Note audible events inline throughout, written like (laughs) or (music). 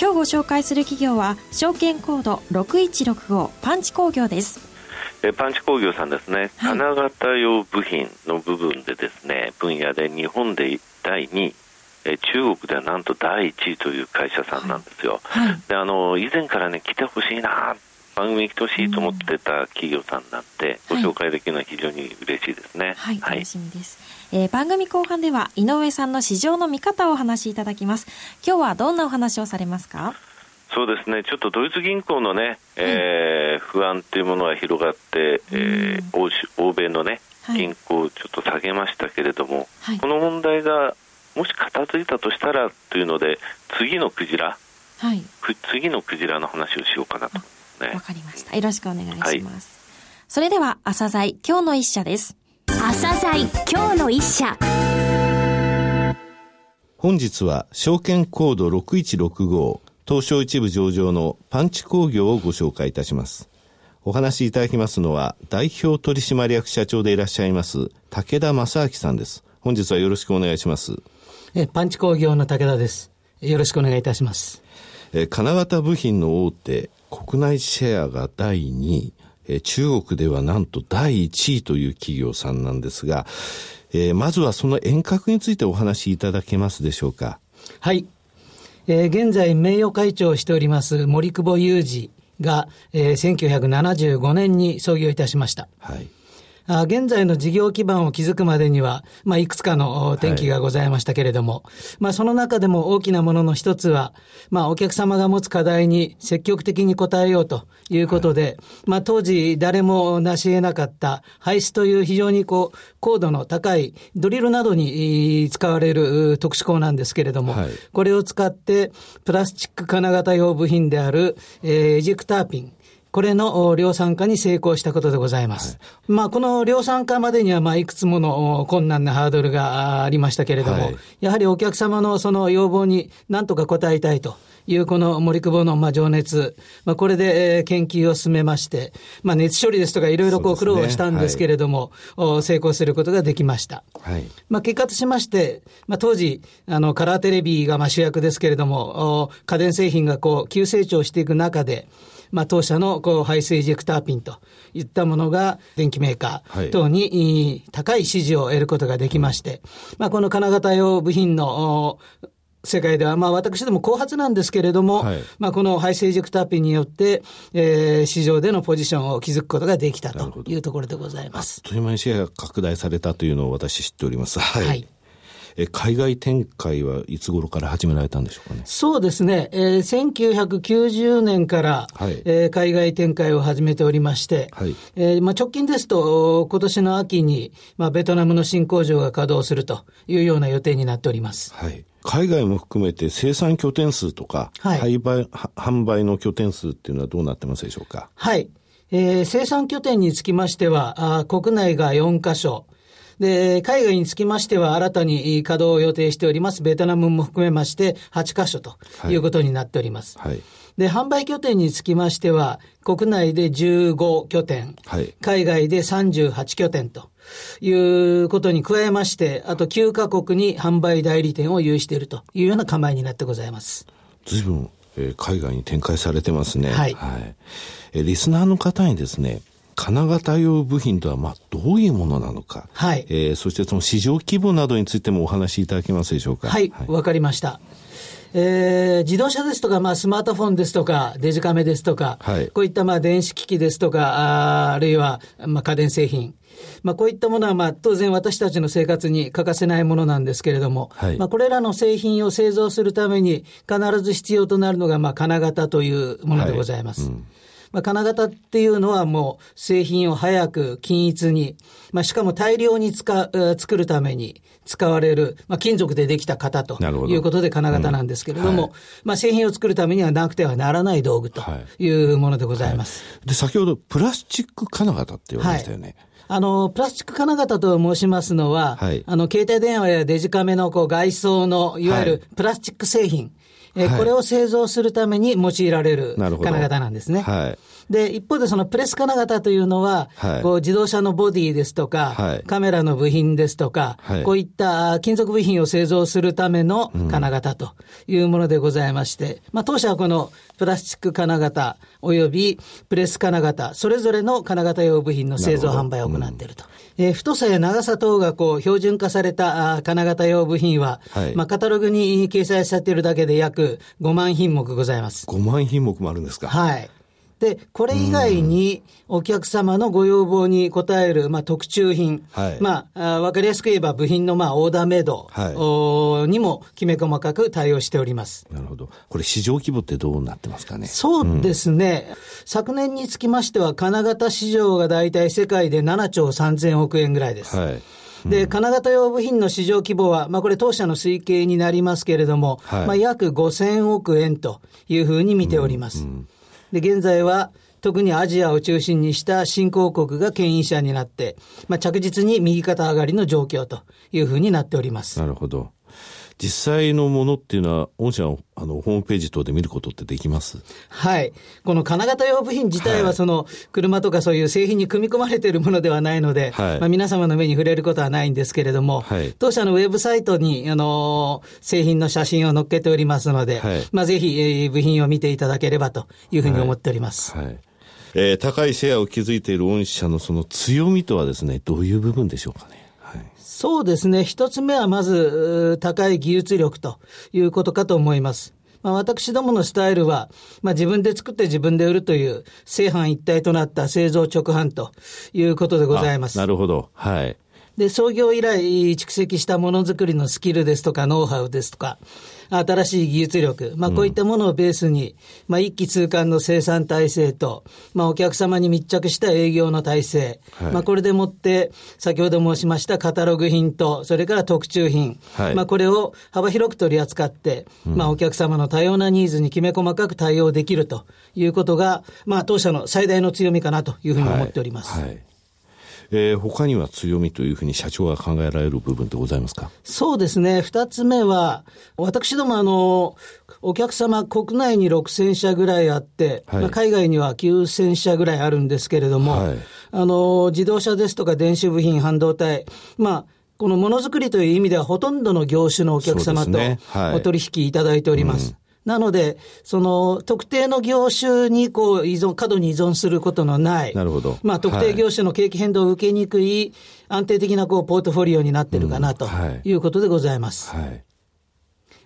今日ご紹介する企業は証券コード6165パンチ工業です。えパンチ工業さんですね、はい、金型用部品の部分でですね分野で日本で第2位え中国ではなんと第1位という会社さんなんですよ、はい、であの以前からね来てほしいな番組に来てほしいと思ってた企業さんなんで、ご紹介できるのは非常に嬉しいですね。はい、楽しみです、えー、番組後半では井上さんの市場の見方をお話しいただきます。今日はどんなお話をされますか？そうですね、ちょっとドイツ銀行のね、えー、不安というものが広がって、えー、欧欧米のね、銀行をちょっと下げましたけれども、はい、この問題がもし片付いたとしたらというので、次のクジラ、はい、次のクジラの話をしようかなと。わ、ね、かりました。よろしくお願いします。はい、それでは、朝鮮今日の一社です。朝鮮今日の一社。本日は証券コード6165東証一部上場のパンチ工業をご紹介いたします。お話しいただきますのは代表取締役社長でいらっしゃいます武田正明さんです。本日はよろしくお願いします。えパンチ工業の武田です。よろしくお願いいたします。え金型部品の大手国内シェアが第2位、え中国ではなんと第1位という企業さんなんですが、えー、まずはその遠隔についてお話しいただけますでしょうか？はい。えー、現在名誉会長をしております森久保雄二が、えー、1975年に創業いたしました。はい。現在の事業基盤を築くまでには、まあ、いくつかの転機がございましたけれども、はい、まあ、その中でも大きなものの一つは、まあ、お客様が持つ課題に積極的に応えようということで、はい、まあ、当時誰も成し得なかった排出という非常にこう、高度の高いドリルなどに使われる特殊鋼なんですけれども、はい、これを使って、プラスチック金型用部品である、えー、エジクターピン、これの量産化に成功したことでございます。はい、まあ、この量産化までには、まあ、いくつもの困難なハードルがありましたけれども、はい、やはりお客様のその要望に何とか応えたいと。いうこの森久保のまあ情熱、まあ、これで研究を進めまして、まあ、熱処理ですとかいろいろこう苦労はしたんですけれども、ねはい、成功することができました。はい、まあ、結果としまして、まあ、当時、あの、カラーテレビがまあ主役ですけれども、家電製品がこう急成長していく中で、まあ、当社のこう排水エジェクターピンといったものが電機メーカー等に高い支持を得ることができまして、まあ、この金型用部品の世界では、まあ私ども後発なんですけれども、はい、まあこの排水エジェクターピンによって、えー、市場でのポジションを築くことができたというところでございます。あっという間にシェアが拡大されたというのを私知っております。はい、はいえ海外展開はいつ頃から始められたんでしょうかね？そうですね。えー、1990年から、はい、えー、海外展開を始めておりまして、はい、えー、まあ、直近ですと、今年の秋に、まあ、ベトナムの新工場が稼働するというような予定になっております。はい。海外も含めて生産拠点数とか、はい、売販売の拠点数っていうのはどうなってますでしょうか？はい。えー、生産拠点につきましては、あ国内が4カ所、で、海外につきましては新たに稼働を予定しております、ベトナムも含めまして8カ所ということになっております。はい、はいで、販売拠点につきましては、国内で15拠点、はい、海外で38拠点ということに加えまして、あと9カ国に販売代理店を有しているというような構えになってございます。随分、えー、海外に展開されてますね。はい。はい、えー、リスナーの方にですね、金型用部品とは、まあ、どういうものなのか。はい。えー、そしてその市場規模などについてもお話しいただけますでしょうか。はい、わ、はい、かりました。えー、自動車ですとか、まあ、スマートフォンですとか、デジカメですとか、はい、こういったまあ電子機器ですとか、ああるいはまあ家電製品、まあ、こういったものはまあ当然私たちの生活に欠かせないものなんですけれども、はい、まあ、これらの製品を製造するために必ず必要となるのがまあ金型というものでございます。はいうんまあ、金型っていうのはもう製品を早く均一に、まあ、しかも大量に使う、作るために使われる、まあ、金属でできた型ということで金型なんですけれども、うん。はい、まあ、製品を作るためにはなくてはならない道具とい。うものでございます。はい。はい、で、先ほどプラスチック金型って言われましたよね。あの、プラスチック金型と申しますのは、はい、あの、携帯電話やデジカメのこう外装の、いわゆるプラスチック製品、えー、これを製造するために用いられる金型なんですね。はい。で、一方でそのプレス金型というのは、はい、こう自動車のボディですとか、はい、カメラの部品ですとか、はい、こういった金属部品を製造するための金型というものでございまして、うん、まあ当社はこのプラスチック金型及びプレス金型、それぞれの金型用部品の製造販売を行っていると。うん、えー、太さや長さ等がこう標準化された金型用部品は、まあカタログに掲載されているだけで約5万品目ございます。5万品目もあるんですか？はい。で、これ以外にお客様のご要望に応える、まあ、特注品、はい、まあ、わかりやすく言えば部品の、まあ、オーダーメイド、はい、にもきめ細かく対応しております。なるほど。これ市場規模ってどうなってますかね？そうですね。うん、昨年につきましては、金型市場が大体世界で7兆3000億円ぐらいです。はいで、金型用部品の市場規模は、まあこれ当社の推計になりますけれども、はい、まあ約5000億円というふうに見ております。うんうんで、現在は、特にアジアを中心にした新興国が牽引者になって、まあ、着実に右肩上がりの状況というふうになっております。なるほど。実際のものっていうのは、御社のあのホームページ等で見ることってできます？はい。この金型用部品自体は、その、車とかそういう製品に組み込まれているものではないので、はい、まあ、皆様の目に触れることはないんですけれども、はい、当社のウェブサイトに、あの、製品の写真を載っけておりますので、はい、まあ、ぜひ、えー、部品を見ていただければというふうに思っております。はい。えー、高いシェアを築いている御社のその強みとはですね、どういう部分でしょうかね？そうですね。一つ目はまず、高い技術力ということかと思います。まあ、私どものスタイルは、まあ、自分で作って自分で売るという正反一体となった製造直販ということでございます。なるほど。はい。で、創業以来蓄積したものづくりのスキルですとか、ノウハウですとか、新しい技術力、まあ、こういったものをベースに、まあ、一気通貫の生産体制と、まあ、お客様に密着した営業の体制、はい、まあ、これでもって、先ほど申しましたカタログ品と、それから特注品、はい、まあ、これを幅広く取り扱って、まあ、お客様の多様なニーズにきめ細かく対応できるということが、まあ、当社の最大の強みかなというふうに思っております。はいえー、他には強みというふうに社長が考えられる部分ってございますか？そうですね。二つ目は、私どもあの、お客様国内に6000社ぐらいあって、はい、まあ、海外には9000社ぐらいあるんですけれども、はい、あの、自動車ですとか電子部品、半導体、まあ、このものづくりという意味ではほとんどの業種のお客様とお取引いただいております。なので、その特定の業種にこう依存、過度に依存することのない、なるほど。まあ特定業種の景気変動を受けにくい、安定的なこうポートフォリオになってるかなということでございます。はい、はい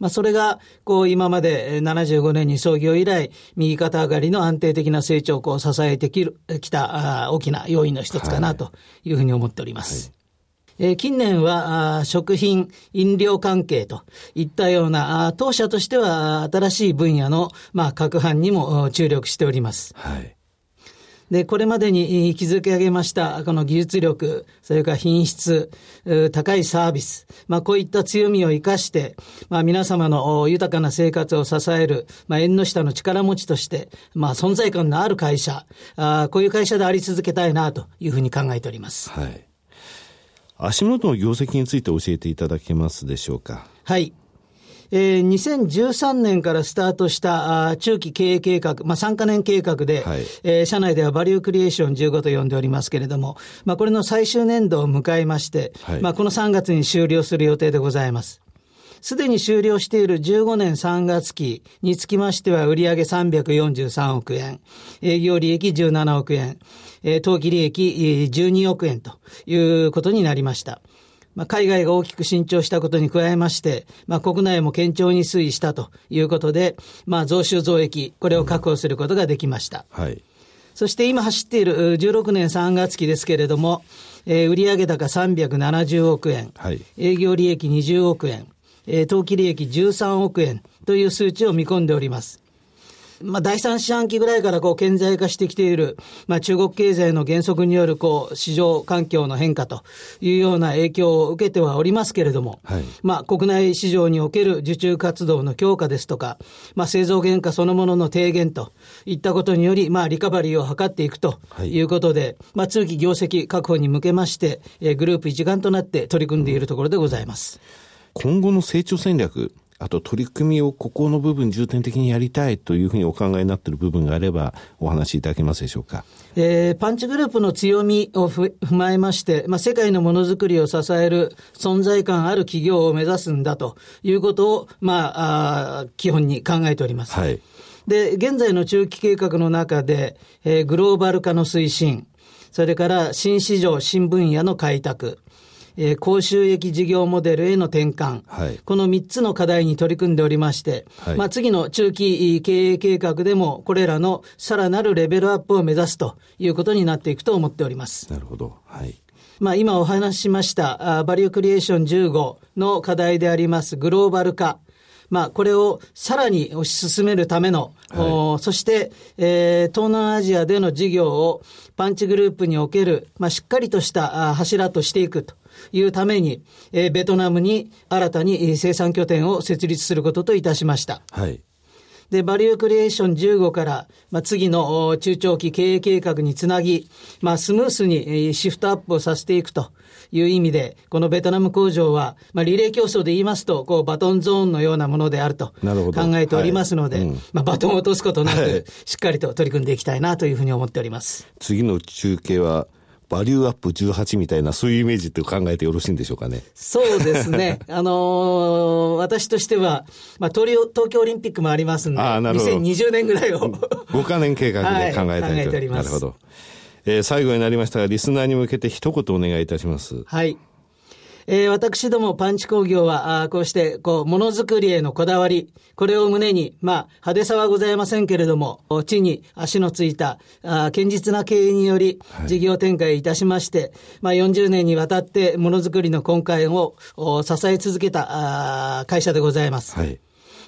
まあ、それが、こう、今まで75年に創業以来、右肩上がりの安定的な成長を支えてきた大きな要因の一つかなというふうに思っております。はいえ近年は食品、飲料関係といったような、当社としては新しい分野の、まあ、各班にも注力しております。はい。で、これまでに築き上げました、この技術力、それから品質、高いサービス、まあ、こういった強みを生かして、まあ、皆様の豊かな生活を支える、まあ、縁の下の力持ちとして、まあ、存在感のある会社、あこういう会社であり続けたいなというふうに考えております。はい。足元の業績について教えていただけますでしょうか。はい。えー、2013年からスタートしたあ中期経営計画、まあ、3か年計画で、はい、えー、社内ではバリュークリエーション15と呼んでおりますけれども、まあ、これの最終年度を迎えまして、はい、まあ、この3月に終了する予定でございます。すでに終了している15年3月期につきましては、売上343億円、営業利益17億円、当期利益12億円ということになりました。まあ、海外が大きく伸長したことに加えまして、まあ、国内も堅調に推移したということで、まあ、増収増益、これを確保することができました。はい。そして今走っている16年3月期ですけれども、えー、売上高370億円、はい、営業利益20億円、えー、当期利益13億円という数値を見込んでおります。まあ、第三四半期ぐらいからこう顕在化してきている、まあ、中国経済の減速によるこう市場環境の変化というような影響を受けてはおりますけれども、はい、まあ、国内市場における受注活動の強化ですとか、まあ、製造原価そのものの低減といったことにより、まあ、リカバリーを図っていくということで、はい、まあ、通期業績確保に向けまして、えー、グループ一丸となって取り組んでいるところでございます。今後の成長戦略、あと取り組みをここの部分重点的にやりたいというふうにお考えになっている部分があればお話しいただけますでしょうか？えー、パンチグループの強みを踏まえまして、まあ、世界のものづくりを支える存在感ある企業を目指すんだということを、まあ、あ基本に考えております。はい。で、現在の中期計画の中で、えー、グローバル化の推進、それから新市場、新分野の開拓、えー、高収益事業モデルへの転換、はい、この3つの課題に取り組んでおりまして、はい、まあ、次の中期経営計画でも、これらのさらなるレベルアップを目指すということになっていくと思っております。なるほど。はい。まあ、今お話ししました、バリュークリエーション15の課題でありますグローバル化。まあ、これをさらに推し進めるための、はい、そして、えー、東南アジアでの事業をパンチグループにおける、まあ、しっかりとした柱としていくというために、えー、ベトナムに新たに生産拠点を設立することといたしました。はい。で、バリュークリエーション15から、まあ、次の中長期経営計画につなぎ、まあ、スムースにシフトアップをさせていくという意味で、このベトナム工場は、まあ、リレー競争で言いますと、こう、バトンゾーンのようなものであると考えておりますので、はい。うん、まあ、バトンを落とすことなく、しっかりと取り組んでいきたいなというふうに思っております。次の中継は、バリューアップ18みたいな、そういうイメージって考えてよろしいんでしょうかね。そうですね。(laughs) あのー、私としては、まあ東、東京オリンピックもありますんで、あなるほど2020年ぐらいを。5カ年計画で考えたいと、はい、考えております。なるほど。えー、最後になりましたが、リスナーに向けて一言お願いいたします。はい。えー、私どもパンチ工業は、あこうして、こう、ものづくりへのこだわり、これを胸に、まあ、派手さはございませんけれども、地に足のついた、あ堅実な経営により、事業展開いたしまして、はい、まあ、40年にわたってものづくりの根幹を支え続けたあ会社でございます。はい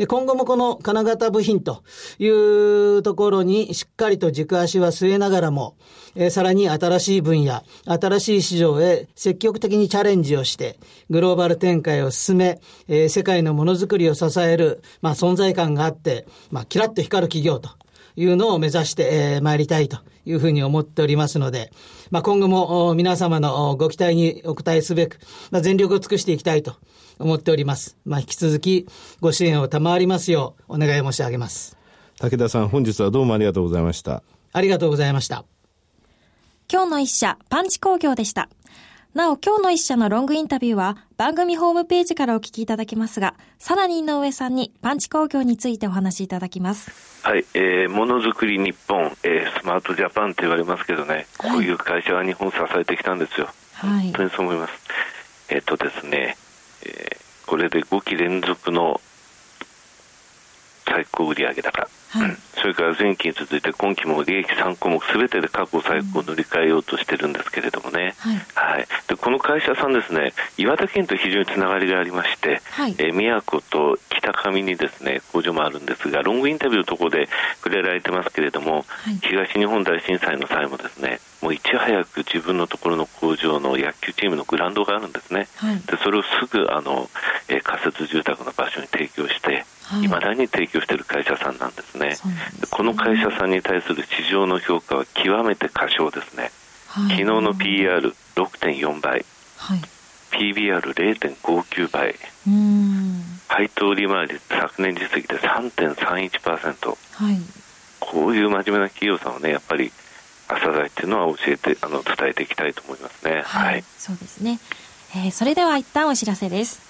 で、今後もこの金型部品というところにしっかりと軸足は据えながらも、えー、さらに新しい分野、新しい市場へ積極的にチャレンジをして、グローバル展開を進め、えー、世界のものづくりを支える、まあ、存在感があって、まあ、キラッと光る企業というのを目指してえー、参りたいというふうに思っておりますので、まあ、今後も皆様のご期待にお答えすべく、まあ、全力を尽くしていきたいと思っております。まあ、引き続きご支援を賜りますようお願い申し上げます。武田さん、本日はどうもありがとうございました。ありがとうございました。今日の一社、パンチ工業でした。なお、今日の一社のロングインタビューは番組ホームページからお聞きいただけますが、さらに井上さんにパンチ工業についてお話しいただきます。はい、えー、ものづくり日本、えー、スマートジャパンと言われますけどね、はい、こういう会社は日本を支えてきたんですよ。はい、本当にそう思います。えっ、ー、とですね、えー、これで5期連続の最高売上高、はい、それから前期に続いて今期も利益3項目すべてで過去最高を塗り替えようとしてるんですけれどもね、はい、はい、でこの会社さんですね岩手県と非常につながりがありまして、はい、え宮古と北上にですね工場もあるんですがロングインタビューのところで触れられてますけれども、東日本大震災の際もですねもういち早く自分のところの工場の野球チームのグラウンドがあるんですね、でそれをすぐあの、えー、仮設住宅の場所に提供してい。ま、だに提供している会社さんなんですね、ね、この会社さんに対する市場の評価は極めて過小ですね、はい、昨日の PR6.4 倍、はい、PBR0.59 倍。配当利回り昨年実績で3.31%、はい、こういう真面目な企業さんをねやっぱり朝材っていうのは教えてあの伝えていきたいと思いますね。はい、はい、そうですね。えー、それでは一旦お知らせです。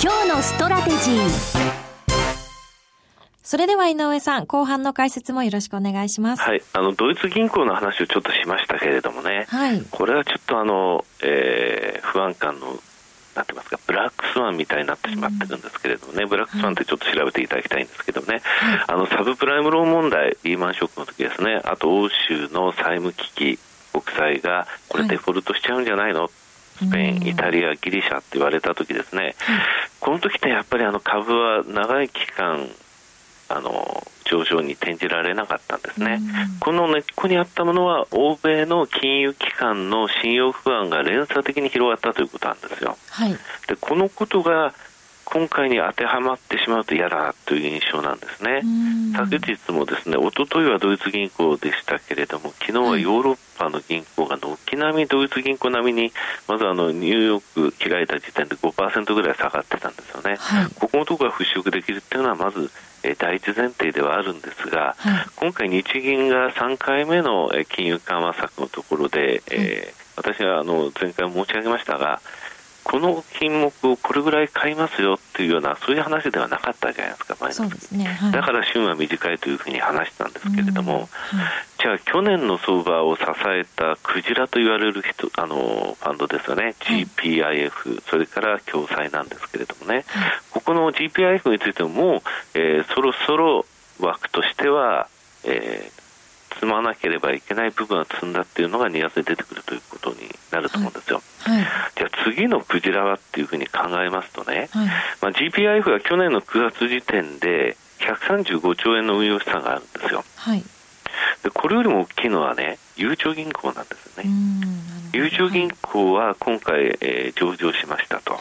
今日のストラテジーそれでは井上さん、後半の解説もよろしくお願いします。はい。あの、ドイツ銀行の話をちょっとしましたけれどもね。はい。これはちょっとあの、えー、不安感のなんてますか、ブラックスワンみたいになってしまってるんですけれどもね、ブラックスワンってちょっと調べていただきたいんですけどね、あのサブプライムローン問題、リーマンショックの時ですね、あと欧州の債務危機、国債がこれ、デフォルトしちゃうんじゃないの、スペイン、イタリア、ギリシャって言われた時ですね、この時ってやっぱりあの株は長い期間、あの上昇に転じられなかったんですね、この根っこにあったものは、欧米の金融機関の信用不安が連鎖的に広がったということなんですよ。はい、でこのことが今回に当てはまってしまうと嫌だという印象なんですね。昨日もですね、一昨日はドイツ銀行でしたけれども、昨日はヨーロッパの銀行が軒並みドイツ銀行並みに、まずあのニューヨーク開いた時点で5%ぐらい下がってたんですよね。はい、ここのところが払拭できるっていうのは、まずえ第一前提ではあるんですが、はい、今回、日銀が3回目の金融緩和策のところで、えー、私はあの前回申し上げましたが、この品目をこれぐらい買いますよっていうような、そういう話ではなかったじゃないですか、前の。時、ねはい、だから旬は短いというふうに話したんですけれども、じゃあ、去年の相場を支えたクジラと言われる人あのファンドですよね、GPIF、それから共済なんですけれどもね、ここの GPIF についても、もう、えー、そろそろ枠としては、えー積まなければいけない部分は積んだっていうのが2月で出てくるということになると思うんですよ。はいはい、じゃあ次のクジラはっていうふうに考えますとね、はい、まあ、GPIF は去年の9月時点で135兆円の運用資産があるんですよ。でこれよりも大きいのはね、ゆうちょ銀行なんですよね。ゆうちょ銀行は今回、えー、上場しましたと。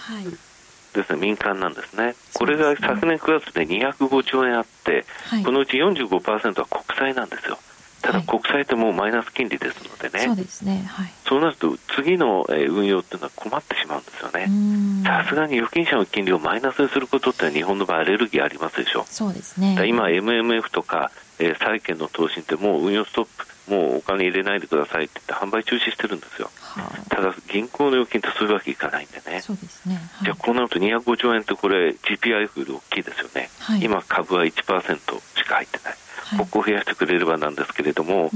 ですね、民間なんですね、これが昨年9月で205兆円あって、はい、このうち45%は国債なんですよ。ただ国債ってもうマイナス金利ですのでね、そうですね、はい、そうなると次の運用っていうのは困ってしまうんですよね。さすがに預金者の金利をマイナスにすることって日本の場合アレルギーありますでしょ。そうですね。今 MMF とか、えー、債券の投資ってもう運用ストップ、もうお金入れないでくださいって言って販売中止してるんですよ。はあ、ただ銀行の預金ってそういうわけいかないんでね。そうですね。はい、じゃあこうなると205兆円ってこれ GPIF より大きいですよね。はい、今株は1%しか入ってない。ここを増やしてくれればなんですけれども、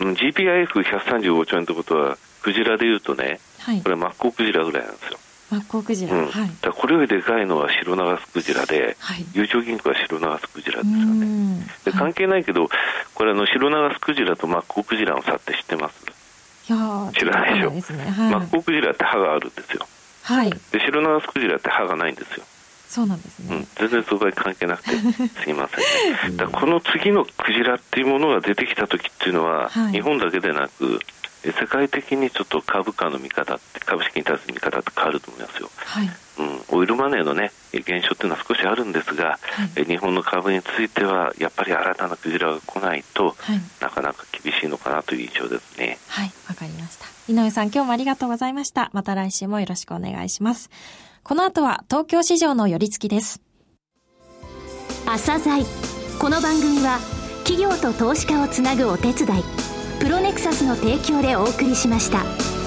うん、GPIF135 兆円ということは、クジラでいうとね、はい、これ、マッコウクジラぐらいなんですよ。マッコウクジラ、うん、はい、だこれよりでかいのは白長スクジラで、はい、ゆうちょ銀行は白長スクジラですよね。で関係ないけど、これあの白長スクジラとマッコウクジラの差って知ってます？いや知らないでしょ、ね。はい、マッコウクジラって歯があるんですよ。はい、で白長スクジラって歯がないんですよ。そうなんですね、うん、全然相場に関係なくて (laughs) すいません、ね、だこの次のクジラっていうものが出てきた時っていうのは、はい、日本だけでなく世界的にちょっと株価の見方って株式に対する見方って変わると思いますよ、はい。うん、オイルマネーのね減少っていうのは少しあるんですが、はい、日本の株についてはやっぱり新たなクジラが来ないと、はい、なかなか厳しいのかなという印象ですね。はい。わかりました。井上さん今日もありがとうございました。また来週もよろしくお願いします。この後は東京市場の寄り付きです。朝鮮。この番組は企業と投資家をつなぐお手伝いプロネクサスの提供でお送りしました。